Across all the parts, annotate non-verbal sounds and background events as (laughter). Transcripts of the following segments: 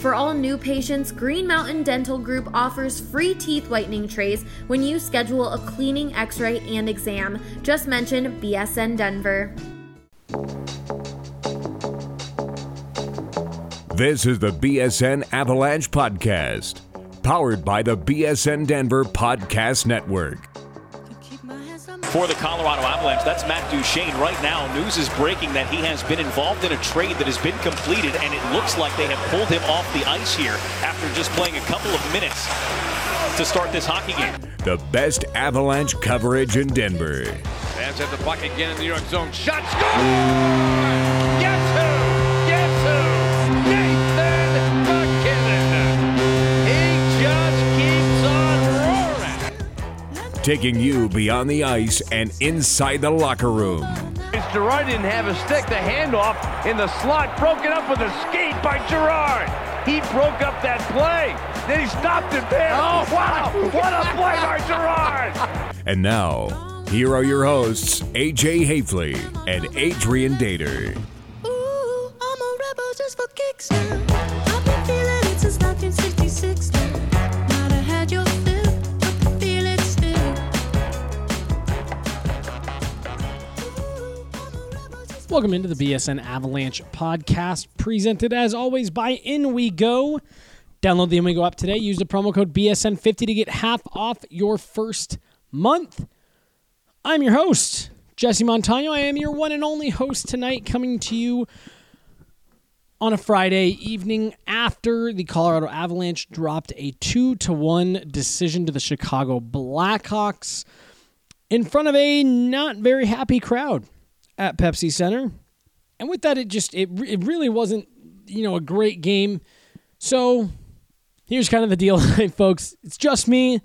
For all new patients, Green Mountain Dental Group offers free teeth whitening trays when you schedule a cleaning, x ray, and exam. Just mention BSN Denver. This is the BSN Avalanche Podcast, powered by the BSN Denver Podcast Network. For the Colorado Avalanche, that's Matt Duchene. Right now, news is breaking that he has been involved in a trade that has been completed, and it looks like they have pulled him off the ice here after just playing a couple of minutes to start this hockey game. The best Avalanche coverage in Denver. Fans have the puck again in the New York zone. Shot score! Taking you beyond the ice and inside the locker room. Girard didn't have a stick. The handoff in the slot broken up with a skate by Girard. He broke up that play. Then he stopped it there. Oh, wow. What a play by Girard. And now, here are your hosts, AJ Haefele and Adrian Dater. Ooh, Welcome into the BSN Avalanche podcast, presented as always by In We Go. Download the In We Go app today. Use the promo code BSN50 to get half off your first month. I'm your host, Jesse Montano. I am your one and only host tonight, coming to you on a Friday evening after the Colorado Avalanche dropped a 2 to 1 decision to the Chicago Blackhawks in front of a not very happy crowd at Pepsi Center. And with that, it just it, it really wasn't you know a great game. So here's kind of the deal, (laughs) folks. It's just me.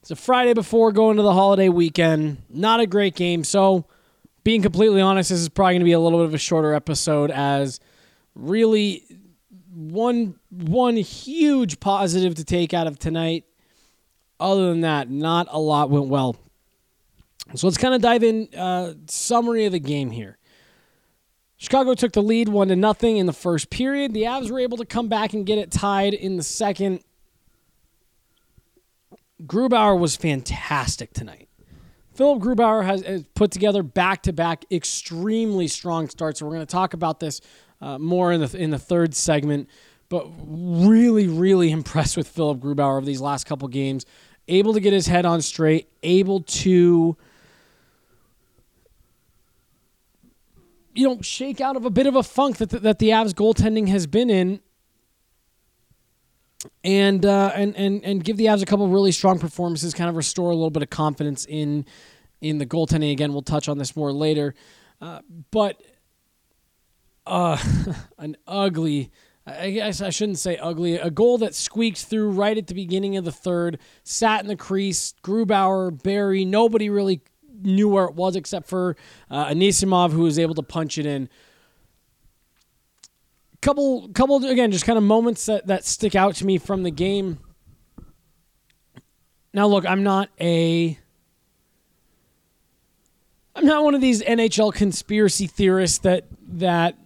It's a Friday before going to the holiday weekend. Not a great game. So being completely honest, this is probably going to be a little bit of a shorter episode as really one one huge positive to take out of tonight. Other than that, not a lot went well. So let's kind of dive in. Uh, summary of the game here. Chicago took the lead one to nothing in the first period. The Avs were able to come back and get it tied in the second. Grubauer was fantastic tonight. Philipp Grubauer has, has put together back-to-back extremely strong starts. We're going to talk about this uh, more in the in the third segment. But really, really impressed with Philipp Grubauer of these last couple games. Able to get his head on straight. Able to you know, shake out of a bit of a funk that the, that the Avs goaltending has been in, and uh, and and and give the Avs a couple really strong performances, kind of restore a little bit of confidence in in the goaltending. Again, we'll touch on this more later, uh, but uh, (laughs) an ugly. I guess I shouldn't say ugly. A goal that squeaked through right at the beginning of the third, sat in the crease. Grubauer, Barrie, nobody really knew where it was except for uh, Anisimov, who was able to punch it in. Couple, couple again, just kind of moments that that stick out to me from the game. Now, look, I'm not a, I'm not one of these NHL conspiracy theorists that that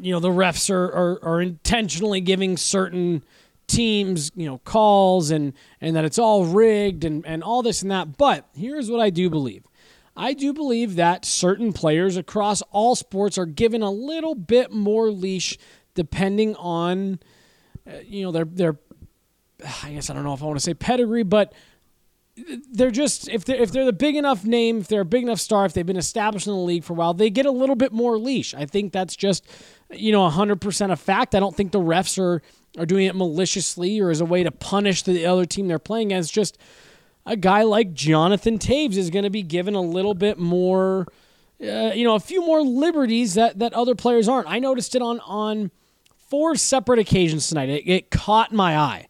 you know the refs are are, are intentionally giving certain teams you know calls and and that it's all rigged and and all this and that. But here's what I do believe. I do believe that certain players across all sports are given a little bit more leash depending on, uh, you know, their their. I guess I don't know if I want to say pedigree, but they're just if they're if they're the big enough name, if they're a big enough star, if they've been established in the league for a while, they get a little bit more leash. I think that's just you know hundred percent a fact. I don't think the refs are are doing it maliciously or as a way to punish the other team they're playing as. Just a guy like Jonathan Toews is going to be given a little bit more, uh, you know, a few more liberties that that other players aren't. I noticed it on on four separate occasions tonight. It, it caught my eye.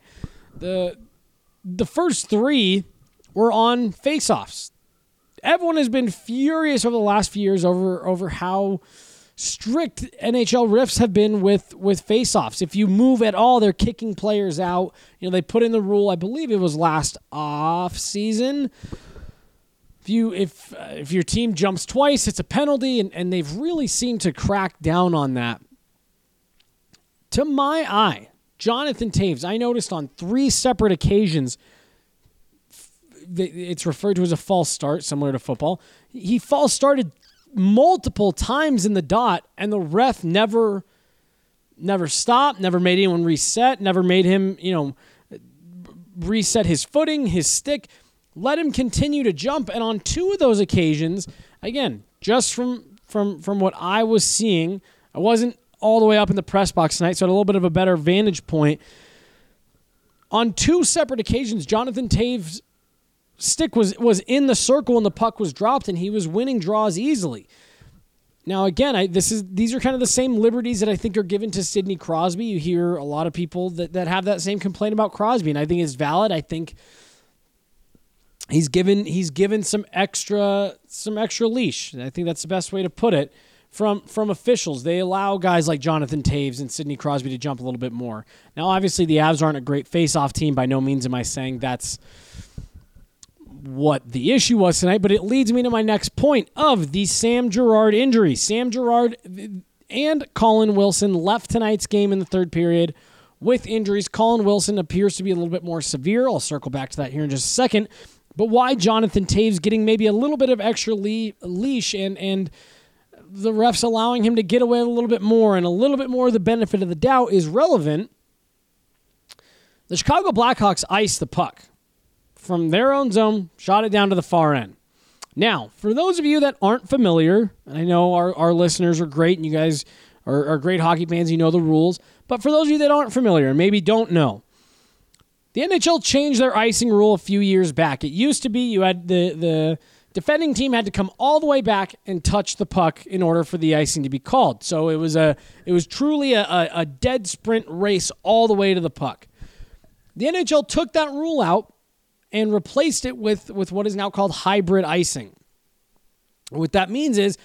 the The first three were on faceoffs. Everyone has been furious over the last few years over over how strict NHL refs have been with with faceoffs. If you move at all, they're kicking players out. You know, they put in the rule. I believe it was last off season. If you if uh, if your team jumps twice, it's a penalty, and, and they've really seemed to crack down on that. To my eye, Jonathan Toews, I noticed on three separate occasions it's referred to as a false start, similar to football. He false started multiple times in the dot, and the ref never, never stopped, never made anyone reset, never made him, you know, reset his footing, his stick, let him continue to jump. And on two of those occasions, again, just from from from what I was seeing, I wasn't all the way up in the press box tonight, so I had a little bit of a better vantage point. On two separate occasions, Jonathan Toews stick was was in the circle and the puck was dropped and he was winning draws easily. Now again, I, this is these are kind of the same liberties that I think are given to Sidney Crosby. You hear a lot of people that, that have that same complaint about Crosby, and I think it's valid. I think he's given he's given some extra some extra leash. I think that's the best way to put it. From from officials, they allow guys like Jonathan Toews and Sidney Crosby to jump a little bit more. Now, obviously, the Avs aren't a great face-off team. By no means am I saying that's what the issue was tonight, but it leads me to my next point of the Sam Girard injury. Sam Girard and Colin Wilson left tonight's game in the third period with injuries. Colin Wilson appears to be a little bit more severe. I'll circle back to that here in just a second. But why Jonathan Toews getting maybe a little bit of extra le- leash and and the refs allowing him to get away a little bit more and a little bit more of the benefit of the doubt is relevant. The Chicago Blackhawks iced the puck from their own zone, shot it down to the far end. Now, for those of you that aren't familiar, and I know our, our listeners are great and you guys are, are great hockey fans, you know the rules, but for those of you that aren't familiar and maybe don't know, the NHL changed their icing rule a few years back. It used to be you had the, the defending team had to come all the way back and touch the puck in order for the icing to be called. So it was a it was truly a, a, a dead sprint race all the way to the puck. The NHL took that rule out and replaced it with, with what is now called hybrid icing. What that means is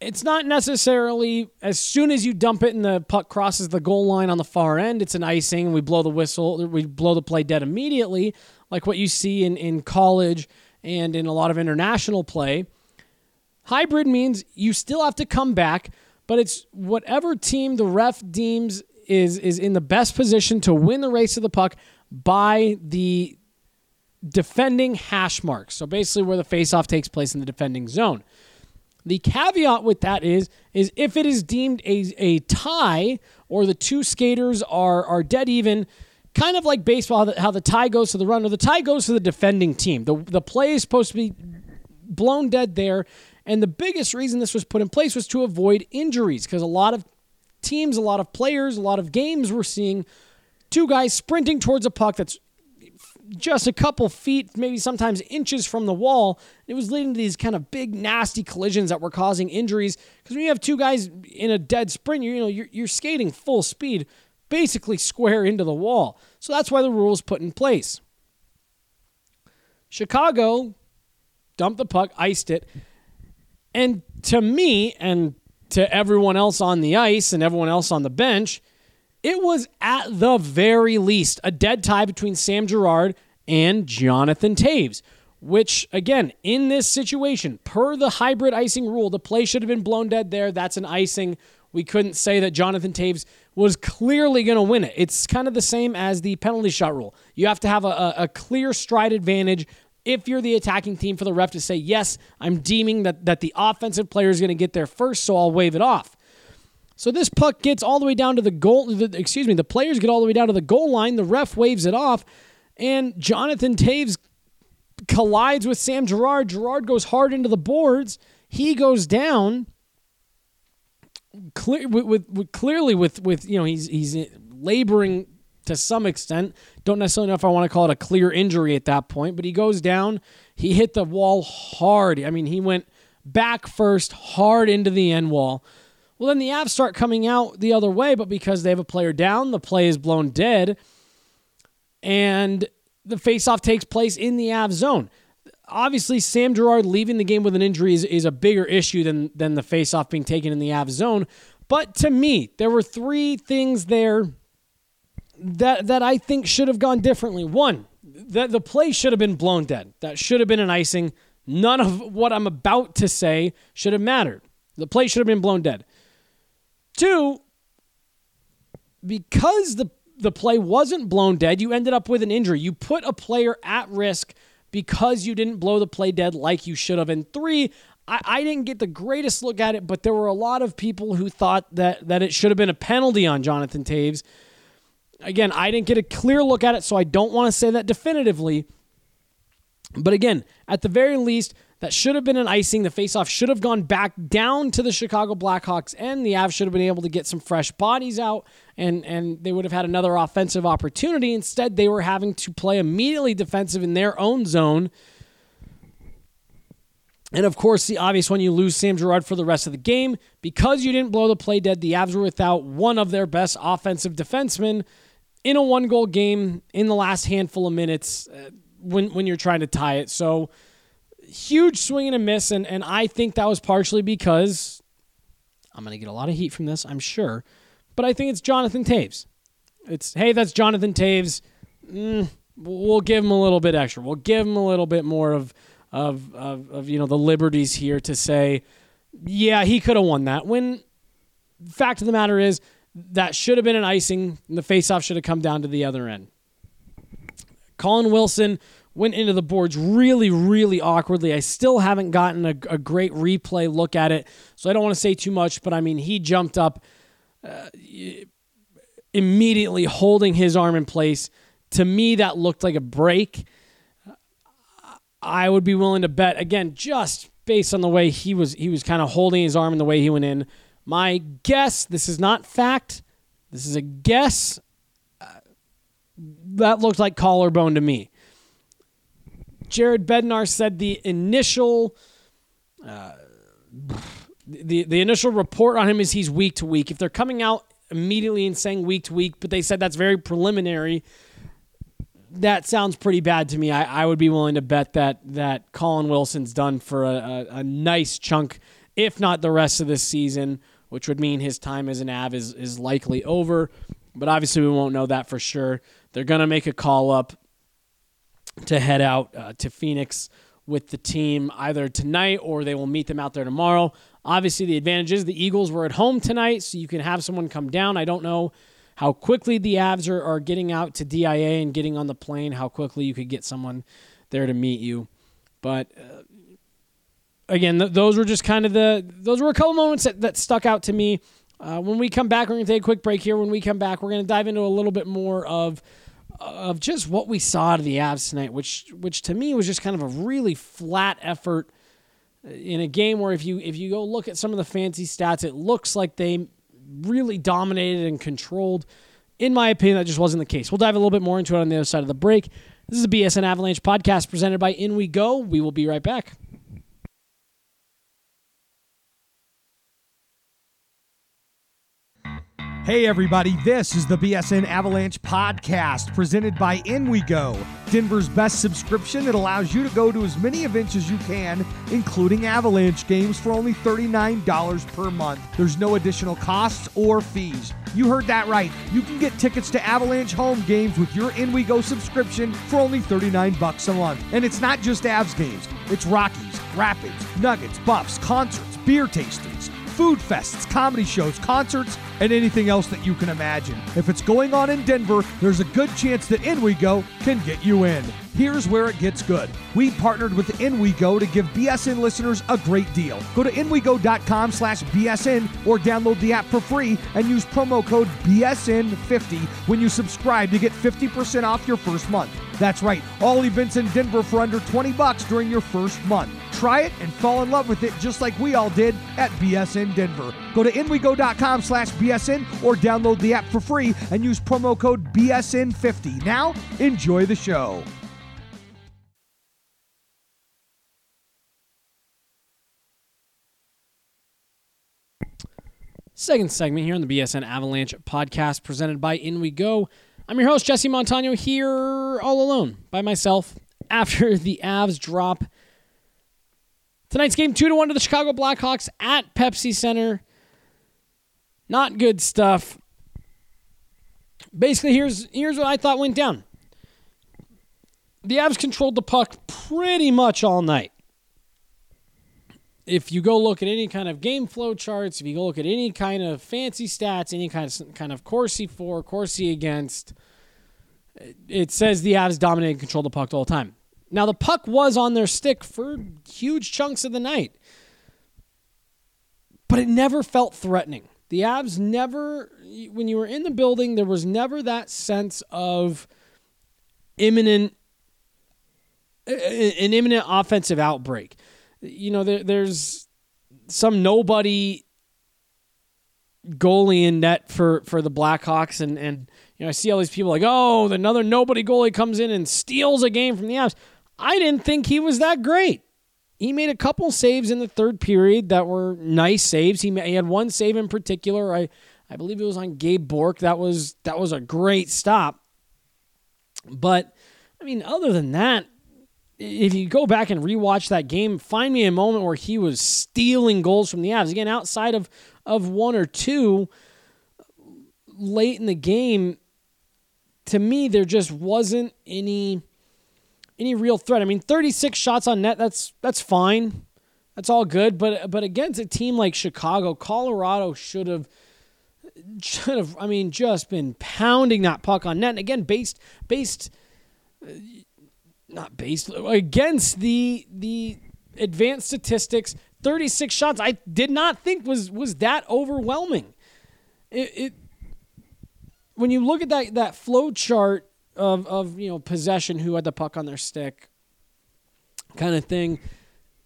it's not necessarily as soon as you dump it and the puck crosses the goal line on the far end, it's an icing. And we blow the whistle, we blow the play dead immediately, like what you see in, in college and in a lot of international play. Hybrid means you still have to come back, but it's whatever team the ref deems is is in the best position to win the race of the puck by the defending hash marks. So basically where the faceoff takes place in the defending zone. The caveat with that is is if it is deemed a, a tie or the two skaters are are dead even, kind of like baseball, how the tie goes to the runner, the tie goes to the defending team. The the play is supposed to be blown dead there, and the biggest reason this was put in place was to avoid injuries because a lot of teams, a lot of players, a lot of games were seeing two guys sprinting towards a puck that's just a couple feet, maybe sometimes inches from the wall. It was leading to these kind of big, nasty collisions that were causing injuries. Because when you have two guys in a dead sprint, you know you're, you're skating full speed, basically square into the wall. So that's why the rule was put in place. Chicago dumped the puck, iced it, and to me and to everyone else on the ice and everyone else on the bench it was at the very least a dead tie between Sam Girard and Jonathan Toews, which, again, in this situation, per the hybrid icing rule, the play should have been blown dead there. That's an icing. We couldn't say that Jonathan Toews was clearly going to win it. It's kind of the same as the penalty shot rule. You have to have a, a clear stride advantage if you're the attacking team for the ref to say, yes, I'm deeming that, that the offensive player is going to get there first, so I'll wave it off. So this puck gets all the way down to the goal. The, excuse me, the players get all the way down to the goal line. The ref waves it off, and Jonathan Toews collides with Sam Girard. Girard goes hard into the boards. He goes down. Clear with, with, with clearly with with you know he's he's laboring to some extent. Don't necessarily know if I want to call it a clear injury at that point, but he goes down. He hit the wall hard. I mean, he went back first, hard into the end wall. Well, then the Avs start coming out the other way, but because they have a player down, the play is blown dead, and the faceoff takes place in the Avs zone. Obviously, Sam Girard leaving the game with an injury is, is a bigger issue than than the faceoff being taken in the Avs zone. But to me, there were three things there that that I think should have gone differently. One, that the play should have been blown dead. That should have been an icing. None of what I'm about to say should have mattered. The play should have been blown dead. Two, because the the play wasn't blown dead, you ended up with an injury. You put a player at risk because you didn't blow the play dead like you should have. And three, I, I didn't get the greatest look at it, but there were a lot of people who thought that that it should have been a penalty on Jonathan Toews. Again, I didn't get a clear look at it, so I don't want to say that definitively. But again, at the very least, that should have been an icing. The faceoff should have gone back down to the Chicago Blackhawks, and the Avs should have been able to get some fresh bodies out, and and they would have had another offensive opportunity. Instead, they were having to play immediately defensive in their own zone. And of course, the obvious one, you lose Sam Girard for the rest of the game. Because you didn't blow the play dead, the Avs were without one of their best offensive defensemen in a one goal game in the last handful of minutes uh, when, when you're trying to tie it. So, huge swing and a miss. And, and I think that was partially because I'm going to get a lot of heat from this, I'm sure. But I think it's Jonathan Toews. It's, hey, that's Jonathan Toews. Mm, we'll give him a little bit extra. We'll give him a little bit more of, of, of, of you know, the liberties here to say, yeah, he could have won that. When fact of the matter is, that should have been an icing, and the faceoff should have come down to the other end. Colin Wilson went into the boards really, really awkwardly. I still haven't gotten a, a great replay look at it, so I don't want to say too much, but I mean, he jumped up uh, immediately holding his arm in place. To me, that looked like a break. I would be willing to bet again, just based on the way he was he was kind of holding his arm and the way he went in. My guess, this is not fact. This is a guess. Uh, that looked like collarbone to me. Jared Bednar said the initial uh, the the initial report on him is he's week to week. If they're coming out immediately and saying week to week, but they said that's very preliminary, that sounds pretty bad to me. I, I would be willing to bet that that Colin Wilson's done for a, a, a nice chunk, if not the rest of this season, which would mean his time as an Av is is likely over. But obviously, we won't know that for sure. They're gonna make a call up to head out uh, to Phoenix with the team either tonight or they will meet them out there tomorrow. Obviously, the advantage is the Eagles were at home tonight, so you can have someone come down. I don't know how quickly the Avs are, are getting out to DIA and getting on the plane, how quickly you could get someone there to meet you. But uh, again, th- those were just kind of the, those were a couple moments that, that stuck out to me. Uh, when we come back, we're going to take a quick break here. When we come back, we're going to dive into a little bit more of of just what we saw to the Avs tonight, which which to me was just kind of a really flat effort in a game where if you if you go look at some of the fancy stats, it looks like they really dominated and controlled. In my opinion, that just wasn't the case. We'll dive a little bit more into it on the other side of the break. This is a BSN Avalanche podcast presented by In We Go. We will be right back. Hey, everybody, this is the BSN Avalanche podcast presented by In We Go, Denver's best subscription that allows you to go to as many events as you can, including Avalanche games, for only $39 per month. There's no additional costs or fees. You heard that right. You can get tickets to Avalanche home games with your In We Go subscription for only 39 bucks a month. And it's not just Avs games, it's Rockies, Rapids, Nuggets, Buffs, concerts, beer tastings food fests, comedy shows, concerts, and anything else that you can imagine. If it's going on in Denver, there's a good chance that In We Go can get you in. Here's where it gets good. We partnered with InWeGo to give BSN listeners a great deal. Go to inwego.com slash BSN or download the app for free and use promo code BSN50 when you subscribe to get 50% off your first month. That's right, all events in Denver for under 20 bucks during your first month. Try it and fall in love with it just like we all did at BSN Denver. Go to inwego.com slash BSN or download the app for free and use promo code BSN50. Now, enjoy the show. Second segment here on the BSN Avalanche podcast presented by In We Go. I'm your host, Jesse Montano, here all alone by myself after (laughs) the Avs drop tonight's game 2 to 1 to the Chicago Blackhawks at Pepsi Center. Not good stuff. Basically, here's here's what I thought went down. The Avs controlled the puck pretty much all night if you go look at any kind of game flow charts, if you go look at any kind of fancy stats, any kind of kind of Corsi for, Corsi against, it says the Avs dominated and controlled the puck all the time. Now the puck was on their stick for huge chunks of the night, but it never felt threatening. The Avs never, when you were in the building, there was never that sense of imminent, an imminent offensive outbreak you know, there, there's some nobody goalie in net for for the Blackhawks, and and you know I see all these people like, oh, another nobody goalie comes in and steals a game from the Avs. I didn't think he was that great. He made a couple saves in the third period that were nice saves. He, he had one save in particular. I I believe it was on Gabe Bork. That was that was a great stop. But I mean, other than that, if you go back and rewatch that game, find me a moment where he was stealing goals from the Avs. Again, outside of of one or two late in the game, to me there just wasn't any any real threat. I mean, 36 shots on net, that's that's fine. That's all good, but but against a team like Chicago, Colorado should have should have I mean just been pounding that puck on net. And again, based based not based against the the advanced statistics 36 shots. I did not think was was that overwhelming. It, it when you look at that that flow chart of of you know possession who had the puck on their stick kind of thing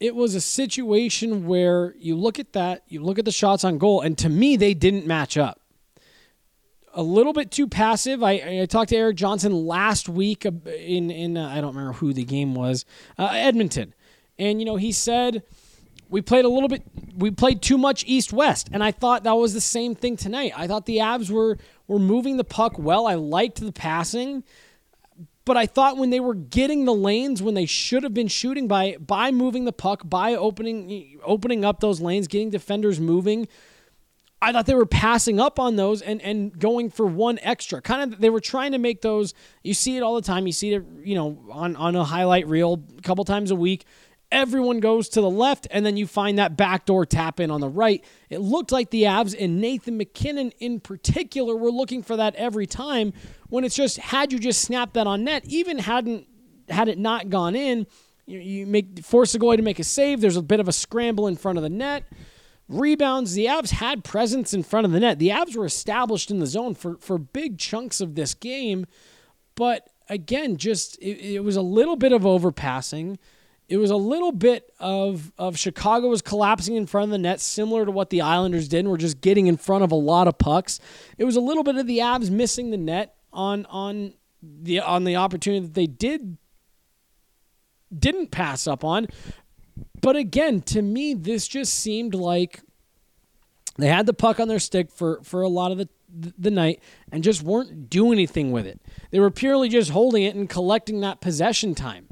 it was a situation where you look at that you look at the shots on goal and to me they didn't match up a little bit too passive. I, I talked to Erik Johnson last week in in uh, I don't remember who the game was, uh, Edmonton, and you know he said we played a little bit we played too much east west and i thought that was the same thing tonight. I thought the Avs were were moving the puck well. I liked the passing. But i thought when they were getting the lanes when they should have been shooting by by moving the puck by opening opening up those lanes getting defenders moving I thought they were passing up on those and, and going for one extra. Kind of, they were trying to make those. You see it all the time. You see it, you know, on, on a highlight reel a couple times a week. Everyone goes to the left, and then you find that backdoor tap in on the right. It looked like the Avs and Nathan MacKinnon in particular were looking for that every time. When it's just had you just snapped that on net, even hadn't had it not gone in, you, you make force the goalie to make a save. There's a bit of a scramble in front of the net rebounds. The Avs had presence in front of the net. The Avs were established in the zone for, for big chunks of this game. But again, just it, it was a little bit of overpassing. It was a little bit of, of Chicago was collapsing in front of the net, similar to what the Islanders did. We're just getting in front of a lot of pucks. It was a little bit of the Avs missing the net on on the on the opportunity that they did didn't pass up on. But again, to me, this just seemed like they had the puck on their stick for, for a lot of the the night and just weren't doing anything with it. They were purely just holding it and collecting that possession time.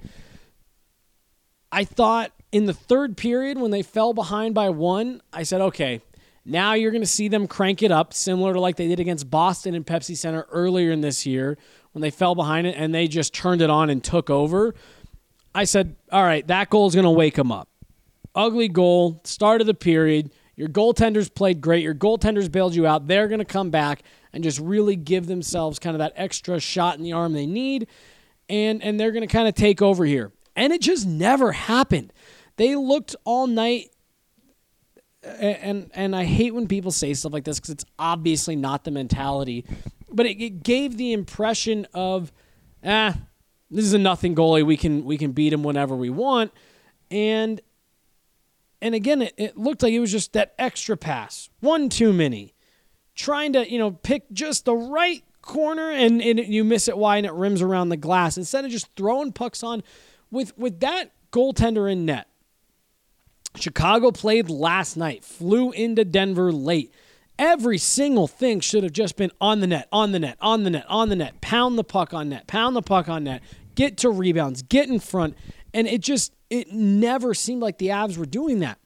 I thought in the third period when they fell behind by one, I said, okay, now you're going to see them crank it up, similar to like they did against Boston and Pepsi Center earlier in this year when they fell behind it and they just turned it on and took over. I said, all right, that goal is going to wake them up. Ugly goal, start of the period. Your goaltenders played great. Your goaltenders bailed you out. They're going to come back and just really give themselves kind of that extra shot in the arm they need. And, and they're going to kind of take over here. And it just never happened. They looked all night and and I hate when people say stuff like this because it's obviously not the mentality, but it, it, gave the impression of, ah, this is a nothing goalie. We can we can beat him whenever we want, and and again, it, it looked like it was just that extra pass, one too many, trying to you know pick just the right corner and, and you miss it wide and it rims around the glass instead of just throwing pucks on with with that goaltender in net Chicago played last night, flew into Denver late. Every single thing should have just been on the net, on the net, on the net, on the net. Pound the puck on net, pound the puck on net, get to rebounds, get in front. And it just, it never seemed like the Avs were doing that.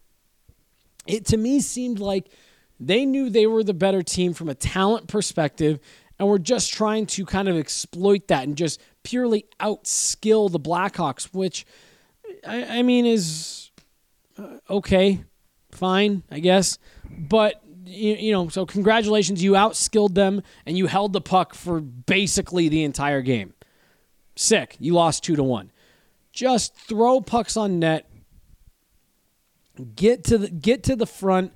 It to me seemed like they knew they were the better team from a talent perspective and were just trying to kind of exploit that and just purely outskill the Blackhawks, which I, I mean is uh, okay, fine, I guess. But you, you know, so congratulations, you outskilled them and you held the puck for basically the entire game. Sick. You lost two to one. Just throw pucks on net. Get to the get to the front.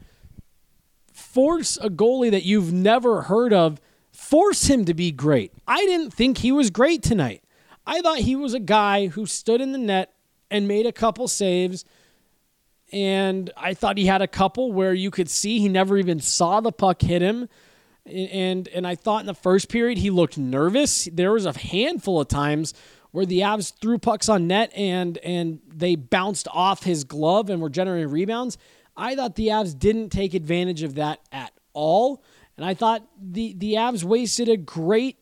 Force a goalie that you've never heard of. Force him to be great. I didn't think he was great tonight. I thought he was a guy who stood in the net and made a couple saves and I thought he had a couple where you could see he never even saw the puck hit him. And and I thought in the first period he looked nervous. There was a handful of times where the Avs threw pucks on net and and they bounced off his glove and were generating rebounds. I thought the Avs didn't take advantage of that at all. And I thought the the Avs wasted a great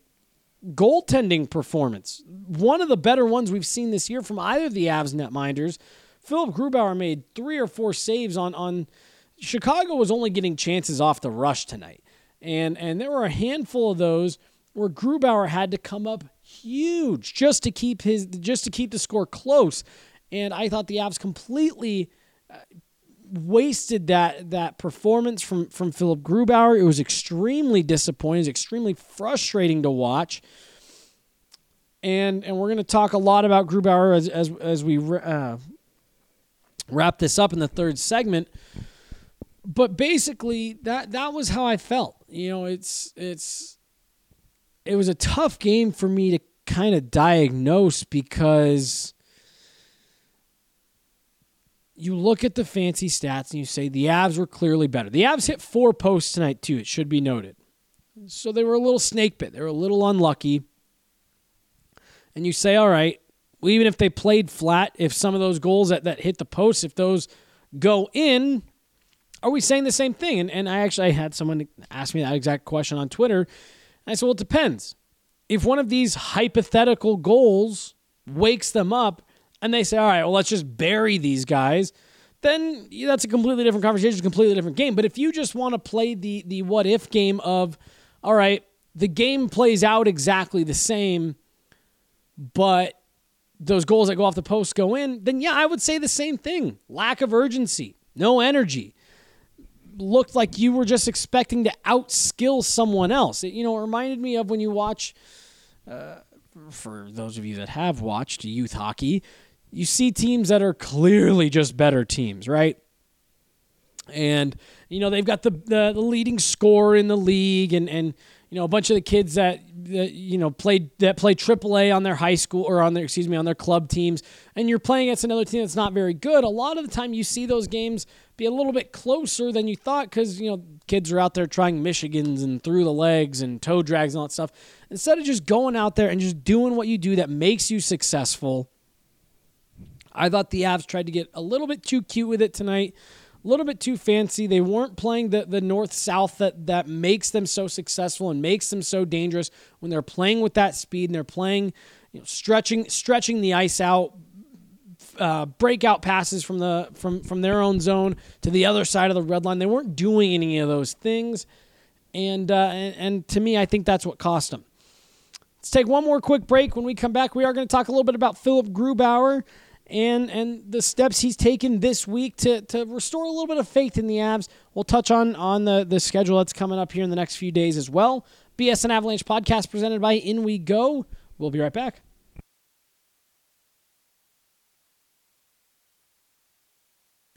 goaltending performance. One of the better ones we've seen this year from either of the Avs netminders Philipp Grubauer made three or four saves on on. Chicago was only getting chances off the rush tonight, and and there were a handful of those where Grubauer had to come up huge just to keep his just to keep the score close, and I thought the Avs completely. Uh, wasted that that performance from from Philipp Grubauer. It was extremely disappointing. It was extremely frustrating to watch. And and we're going to talk a lot about Grubauer as as as we uh, wrap this up in the third segment. But basically, that that was how I felt. You know, it's it's it was a tough game for me to kind of diagnose because you look at the fancy stats and you say the Avs were clearly better. The Avs hit four posts tonight too. It should be noted. So they were a little snake bit. They were a little unlucky. And you say, all right, well, even if they played flat, if some of those goals that, that hit the post, if those go in, are we saying the same thing? And, and I actually had someone ask me that exact question on Twitter. I said, well, it depends. If one of these hypothetical goals wakes them up and they say, all right, well, let's just bury these guys, then that's a completely different conversation, a completely different game. But if you just want to play the, the what if game of, all right, the game plays out exactly the same, but those goals that go off the post go in, then yeah, I would say the same thing. Lack of urgency, no energy. Looked like you were just expecting to outskill someone else. It, you know, it reminded me of when you watch, uh, for those of you that have watched youth hockey, you see teams that are clearly just better teams, right? And, you know, they've got the, the, the leading scorer in the league and, and you know, a bunch of the kids that, that you know played that play AAA on their high school or on their excuse me on their club teams, and you're playing against another team that's not very good. A lot of the time, you see those games be a little bit closer than you thought because you know kids are out there trying Michigans and through the legs and toe drags and all that stuff. Instead of just going out there and just doing what you do that makes you successful, I thought the Avs tried to get a little bit too cute with it tonight a little bit too fancy. They weren't playing the, the north south that, that makes them so successful and makes them so dangerous when they're playing with that speed and they're playing, you know, stretching stretching the ice out, uh, breakout passes from the from from their own zone to the other side of the red line. They weren't doing any of those things, and uh, and, and to me, I think that's what cost them. Let's take one more quick break. When we come back, we are going to talk a little bit about Philipp Grubauer and and the steps he's taken this week to to restore a little bit of faith in the Avs. We'll touch on on the the schedule that's coming up here in the next few days as well. BSN Avalanche podcast presented by In We Go. We'll be right back.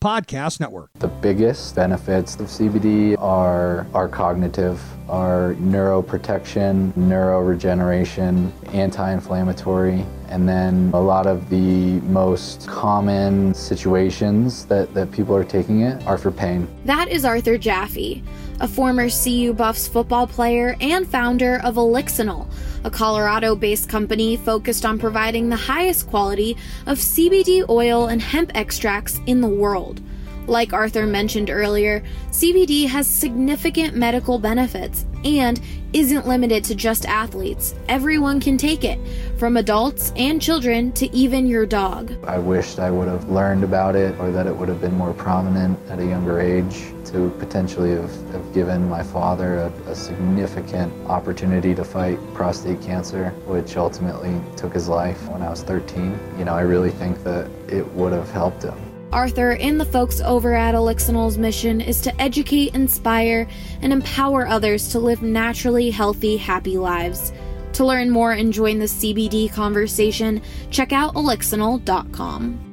Podcast Network. The biggest benefits of CBD are are cognitive, are neuroprotection, neuroregeneration, anti-inflammatory, and then a lot of the most common situations that, that people are taking it are for pain. That is Arthur Jaffe, a former CU Buffs football player and founder of Elixinol, a Colorado based company focused on providing the highest quality of CBD oil and hemp extracts in the world. Like Arthur mentioned earlier, CBD has significant medical benefits and isn't limited to just athletes. Everyone can take it, from adults and children to even your dog. I wished I would have learned about it or that it would have been more prominent at a younger age to potentially have, have given my father a, a significant opportunity to fight prostate cancer, which ultimately took his life when I was 13. You know, I really think that it would have helped him. Arthur and the folks over at Elixinol's mission is to educate, inspire, and empower others to live naturally healthy, happy lives. To learn more and join the CBD conversation, check out elixinol.com.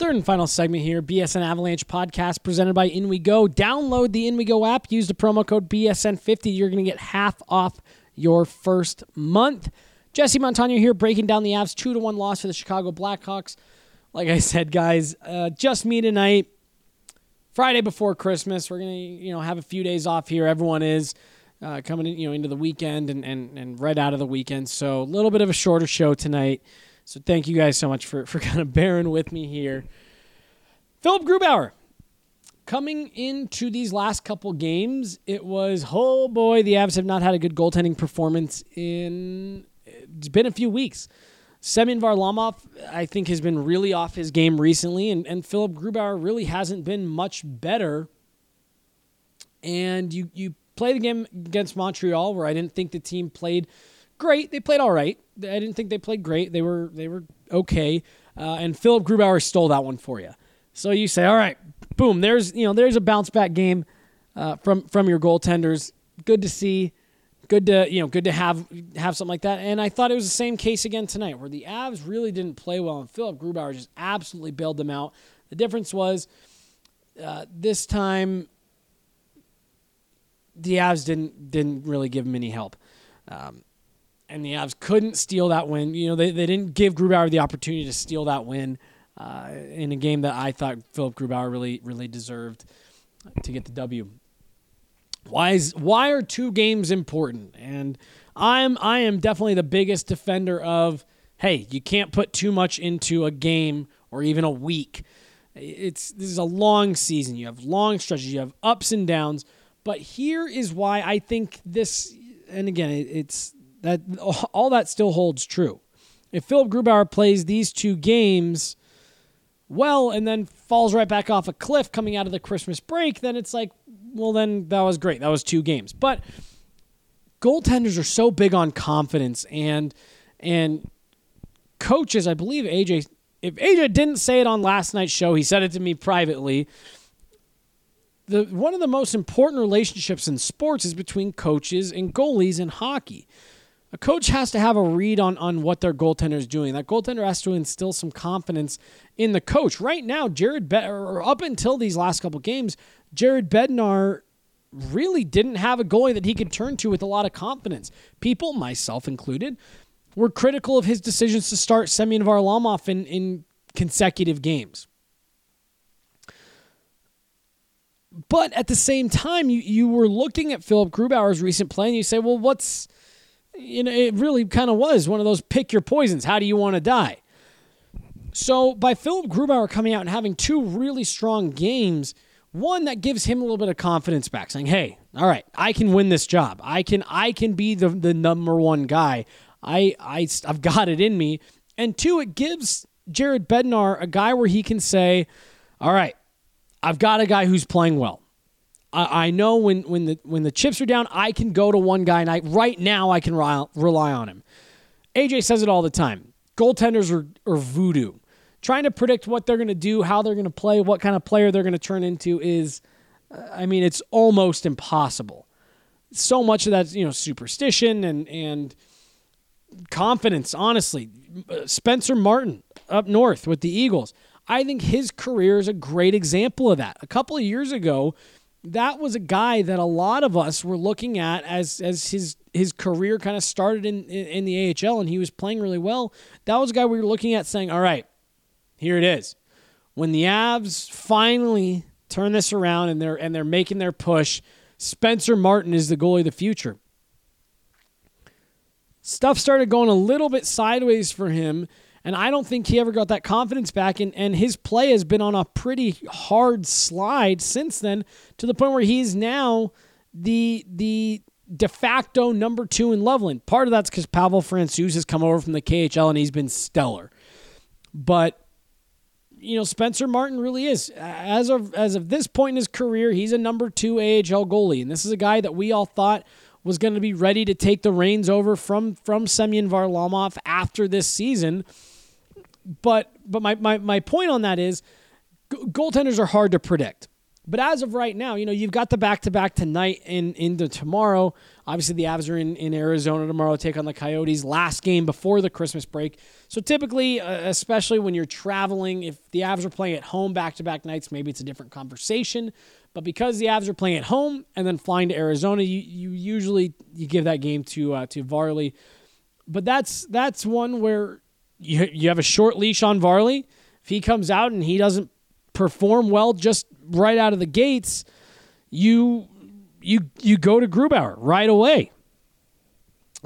Third and final segment here BSN Avalanche podcast presented by In We Go. Download the In We Go app, use the promo code BSN50. You're going to get half off your first month. Jesse Montano here breaking down the Avs 2 to 1 loss for the Chicago Blackhawks. Like I said, guys, uh, just me tonight. Friday before Christmas. We're going to, you know, have a few days off here. Everyone is uh, coming in, you know, into the weekend and, and, and right out of the weekend. So a little bit of a shorter show tonight. So thank you guys so much for, for (laughs) kind of bearing with me here. Philipp Grubauer. Coming into these last couple games, it was, oh boy, the Avs have not had a good goaltending performance in, it's been a few weeks. Semyon Varlamov, I think, has been really off his game recently, and, and Philipp Grubauer really hasn't been much better. And you, you play the game against Montreal, where I didn't think the team played great. They played all right. I didn't think they played great. They were they were okay. Uh, and Philipp Grubauer stole that one for you. So you say, all right, boom. There's you know there's a bounce back game uh, from from your goaltenders. Good to see. Good to you know good to have have something like that. And I thought it was the same case again tonight, where the Avs really didn't play well, and Philipp Grubauer just absolutely bailed them out. The difference was uh, this time the Avs didn't didn't really give him any help. Um, and the Avs couldn't steal that win. You know, they, they didn't give Grubauer the opportunity to steal that win uh, in a game that I thought Philipp Grubauer really really deserved to get the W. Why is why are two games important? And I'm I am definitely the biggest defender of hey, you can't put too much into a game or even a week. It's this is a long season. You have long stretches. You have ups and downs. But here is why I think this. And again, it, it's that (laughs) all that still holds true. If Philipp Grubauer plays these two games well and then falls right back off a cliff coming out of the Christmas break, then it's like, well, then that was great. That was two games. But goaltenders are so big on confidence and and coaches. I believe AJ. If AJ didn't say it on last night's show, he said it to me privately. The one of the most important relationships in sports is between coaches and goalies in hockey a coach has to have a read on, on what their goaltender is doing. That goaltender has to instill some confidence in the coach. Right now, Jared Bed- or up until these last couple games, Jared Bednar really didn't have a goalie that he could turn to with a lot of confidence. People, myself included, were critical of his decisions to start Semyon Varlamov in, in consecutive games. But at the same time, you, you were looking at Philipp Grubauer's recent play and you say, well, what's, you know, it really kind of was one of those pick your poisons. How do you want to die? So by Philipp Grubauer coming out and having two really strong games, one that gives him a little bit of confidence back, saying, "Hey, all right, I can win this job. I can I can be the the number one guy. I I I've got it in me." And two, it gives Jared Bednar a guy where he can say, "All right, I've got a guy who's playing well. I, I know when when the when the chips are down, I can go to one guy, and I right now I can rely, rely on him." AJ says it all the time. Goaltenders are, are voodoo trying to predict what they're going to do, how they're going to play, what kind of player they're going to turn into is, I mean, it's almost impossible. So much of that's you know superstition and and confidence. Honestly, Spencer Martin up north with the Eagles. I think his career is a great example of that. A couple of years ago, that was a guy that a lot of us were looking at as as his his career kind of started in, in, in the AHL and he was playing really well. That was a guy we were looking at saying, "All right, here it is. When the Avs finally turn this around and they're and they're making their push, Spencer Martin is the goalie of the future. Stuff started going a little bit sideways for him, and I don't think he ever got that confidence back. And, and his play has been on a pretty hard slide since then, to the point where he's now the the de facto number two in Loveland. Part of that's because Pavel Francouz has come over from the KHL and he's been stellar. But you know, Spencer Martin really is. As of as of this point in his career, he's a number two AHL goalie, and this is a guy that we all thought was going to be ready to take the reins over from from Semyon Varlamov after this season. But but my my, my point on that is, g- goaltenders are hard to predict. But as of right now, you know, you've got the back to back tonight and into tomorrow. Obviously, the Avs are in, in Arizona tomorrow, take on the Coyotes. Last game before the Christmas break. So typically, uh, especially when you're traveling, if the Avs are playing at home back to back nights, maybe it's a different conversation. But because the Avs are playing at home and then flying to Arizona, you, you usually you give that game to uh, to Varley. But that's that's one where you you have a short leash on Varley. If he comes out and he doesn't perform well just right out of the gates, you you you go to Grubauer right away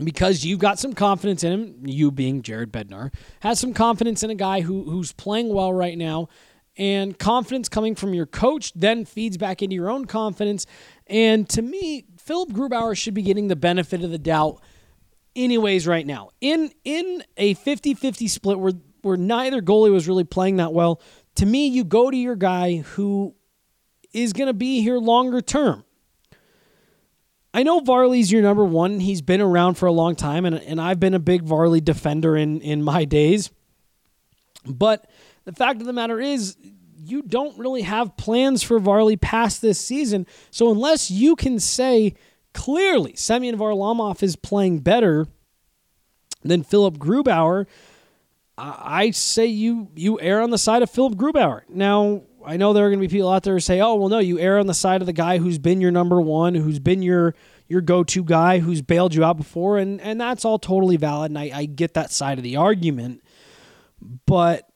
because you've got some confidence in him. You being Jared Bednar has some confidence in a guy who who's playing well right now, and confidence coming from your coach then feeds back into your own confidence. And to me, Philipp Grubauer should be getting the benefit of the doubt anyways right now. In in a 50-50 split where where neither goalie was really playing that well, to me you go to your guy who is going to be here longer term. I know Varley's your number one. He's been around for a long time, and, and I've been a big Varley defender in, in my days. But the fact of the matter is, you don't really have plans for Varley past this season. So unless you can say clearly Semyon Varlamov is playing better than Philipp Grubauer, I say you you err on the side of Philipp Grubauer. Now, I know there are going to be people out there who say, "Oh, well, no, you err on the side of the guy who's been your number one, who's been your your go-to guy, who's bailed you out before," and and that's all totally valid, and I, I get that side of the argument. But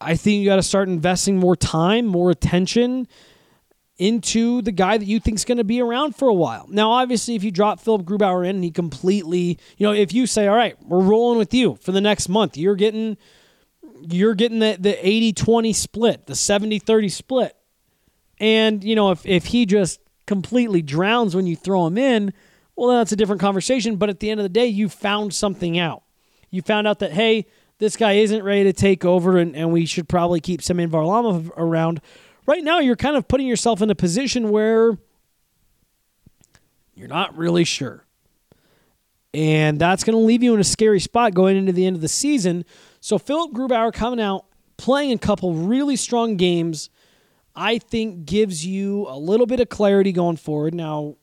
I think you got to start investing more time, more attention into the guy that you think is going to be around for a while. Now, obviously, if you drop Philipp Grubauer in, he completely, you know, if you say, "All right, we're rolling with you for the next month," you're getting you're getting the the 80-20 split, the 70-30 split. And, you know, if if he just completely drowns when you throw him in, well, that's a different conversation, but at the end of the day, you found something out. You found out that hey, this guy isn't ready to take over and, and we should probably keep Semyon Varlamov around right now you're kind of putting yourself in a position where you're not really sure. And that's going to leave you in a scary spot going into the end of the season. So Philipp Grubauer coming out, playing a couple really strong games, I think gives you a little bit of clarity going forward. Now,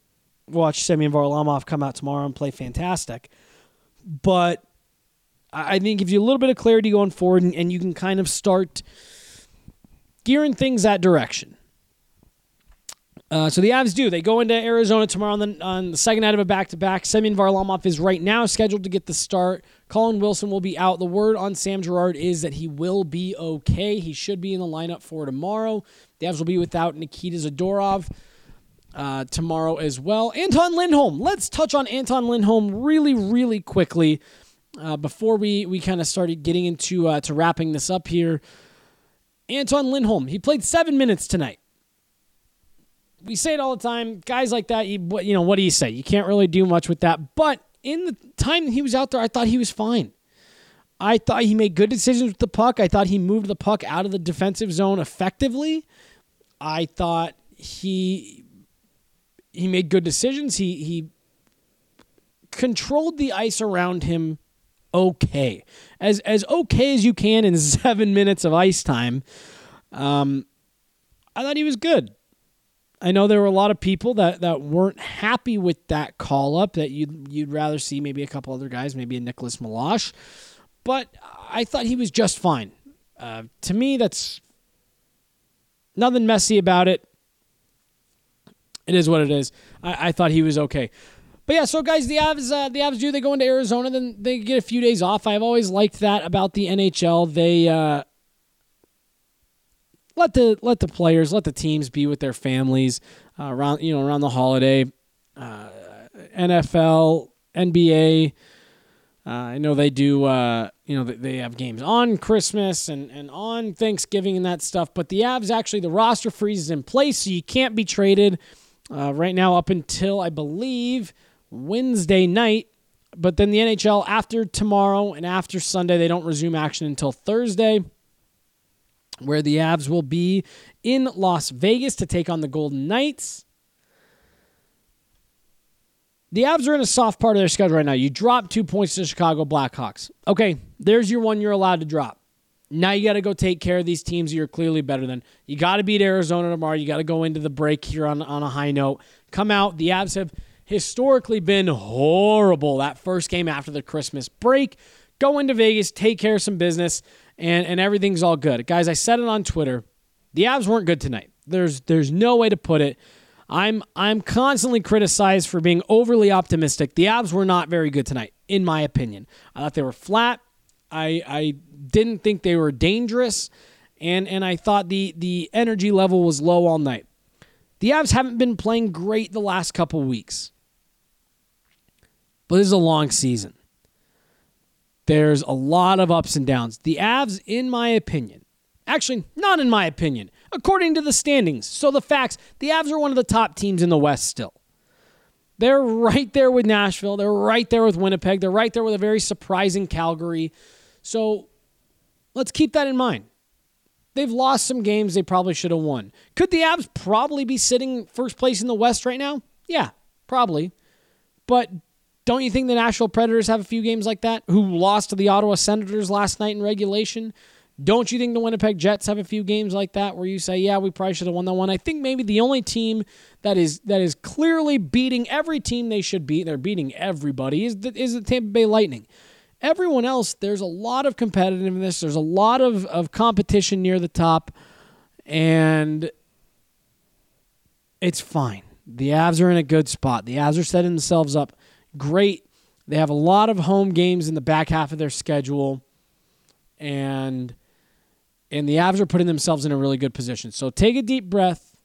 watch Semyon Varlamov come out tomorrow and play fantastic. But I think gives you a little bit of clarity going forward, and, and you can kind of start – gearing things that direction. Uh, so the Avs do. They go into Arizona tomorrow on the, on the second night of a back to back. Semyon Varlamov is right now scheduled to get the start. Colin Wilson will be out. The word on Sam Girard is that he will be okay. He should be in the lineup for tomorrow. The Avs will be without Nikita Zadorov uh, tomorrow as well. Anton Lindholm. Let's touch on Anton Lindholm really, really quickly uh, before we, we kind of started getting into uh, to wrapping this up here. Anton Lindholm. He played seven minutes tonight we say it all the time. Guys like that, you, you know, what do you say? You can't really do much with that. But in the time he was out there, I thought he was fine. I thought he made good decisions with the puck. I thought he moved the puck out of the defensive zone effectively. I thought he he made good decisions. He he controlled the ice around him okay. As as okay as you can in (laughs) 7 minutes of ice time. Um I thought he was good. I know there were a lot of people that, that weren't happy with that call up, that you'd, you'd rather see maybe a couple other guys, maybe a Nicolas Meloche. But I thought he was just fine. Uh, to me, that's nothing messy about it. It is what it is. I, I thought he was okay. But yeah, so guys, the Avs, uh, the Avs do they go into Arizona, then they get a few days off. I've always liked that about the NHL. They uh, let the let the players, let the teams be with their families uh, around you know around the holiday. Uh, NFL, NBA. Uh, I know they do. Uh, you know they have games on Christmas and and on Thanksgiving and that stuff. But the Avs actually the roster freeze is in place, so you can't be traded right now up until I believe Wednesday night. But then the NHL after tomorrow and after Sunday they don't resume action until Thursday where the Avs will be in Las Vegas to take on the Golden Knights. The Avs are in a soft part of their schedule right now. You drop two points to the Chicago Blackhawks. Okay, there's your one you're allowed to drop. Now you got to go take care of these teams you're clearly better than. You got to beat Arizona tomorrow. You got to go into the break here on, on a high note. Come out. The Avs have historically been horrible that first game after the Christmas break. Go into Vegas, take care of some business and and everything's all good. Guys, I said it on Twitter. The Avs weren't good tonight. There's there's no way to put it. I'm I'm constantly criticized for being overly optimistic. The Avs were not very good tonight, in my opinion. I thought they were flat. I I didn't think they were dangerous, and and I thought the the energy level was low all night. The Avs haven't been playing great the last couple weeks, but this is a long season. There's a lot of ups and downs. The Avs, in my opinion, actually, not in my opinion, according to the standings, so the facts, the Avs are one of the top teams in the West still. They're right there with Nashville. They're right there with Winnipeg. They're right there with a very surprising Calgary. So let's keep that in mind. They've lost some games they probably should have won. Could the Avs probably be sitting first place in the West right now? Yeah, probably. But don't you think the Nashville Predators have a few games like that who lost to the Ottawa Senators last night in regulation? Don't you think the Winnipeg Jets have a few games like that where you say, "Yeah, we probably should have won that one"? I think maybe the only team that is that is clearly beating every team they should beat, they're beating everybody, is the, is the Tampa Bay Lightning. Everyone else, there's a lot of competitiveness, there's a lot of, of competition near the top, and it's fine. The Avs are in a good spot. The Avs are setting themselves up great. They have a lot of home games in the back half of their schedule, and and the Avs are putting themselves in a really good position. So take a deep breath,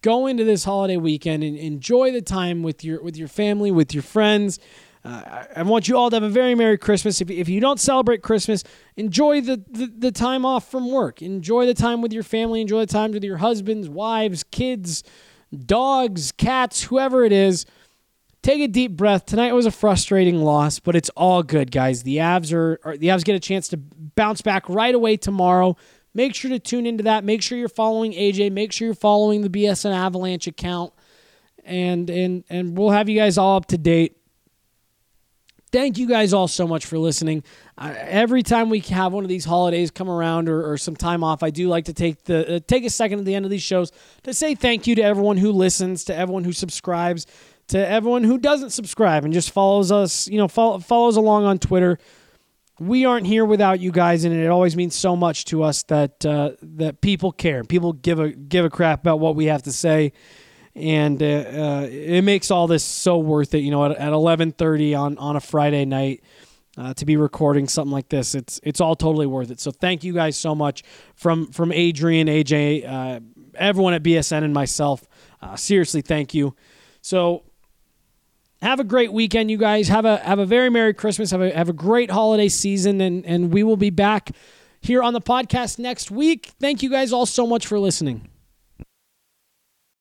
go into this holiday weekend, and enjoy the time with your with your family, with your friends. Uh, I want you all to have a very Merry Christmas. If, if you don't celebrate Christmas, enjoy the, the, the time off from work. Enjoy the time with your family. Enjoy the time with your husbands, wives, kids, dogs, cats, whoever it is take a deep breath. Tonight was a frustrating loss, but it's all good, guys. The Avs are, are, the Avs get a chance to bounce back right away tomorrow. Make sure to tune into that. Make sure you're following AJ. Make sure you're following the BSN Avalanche account, and and and we'll have you guys all up to date. Thank you guys all so much for listening. Uh, every time we have one of these holidays come around or, or some time off, I do like to take the uh, take a second at the end of these shows to say thank you to everyone who listens, to everyone who subscribes to everyone who doesn't subscribe and just follows us, you know, follow, follows along on Twitter. We aren't here without you guys, and it always means so much to us that uh, that people care. People give a give a crap about what we have to say, and uh, uh, it makes all this so worth it. You know, at, at 11:30 on on a Friday night. Uh, to be recording something like this, it's it's all totally worth it. So thank you guys so much from from Adrian, AJ, uh, everyone at BSN, and myself. Uh, seriously, thank you. So have a great weekend, you guys. Have a have a very merry Christmas. Have a have a great holiday season, and and we will be back here on the podcast next week. Thank you guys all so much for listening.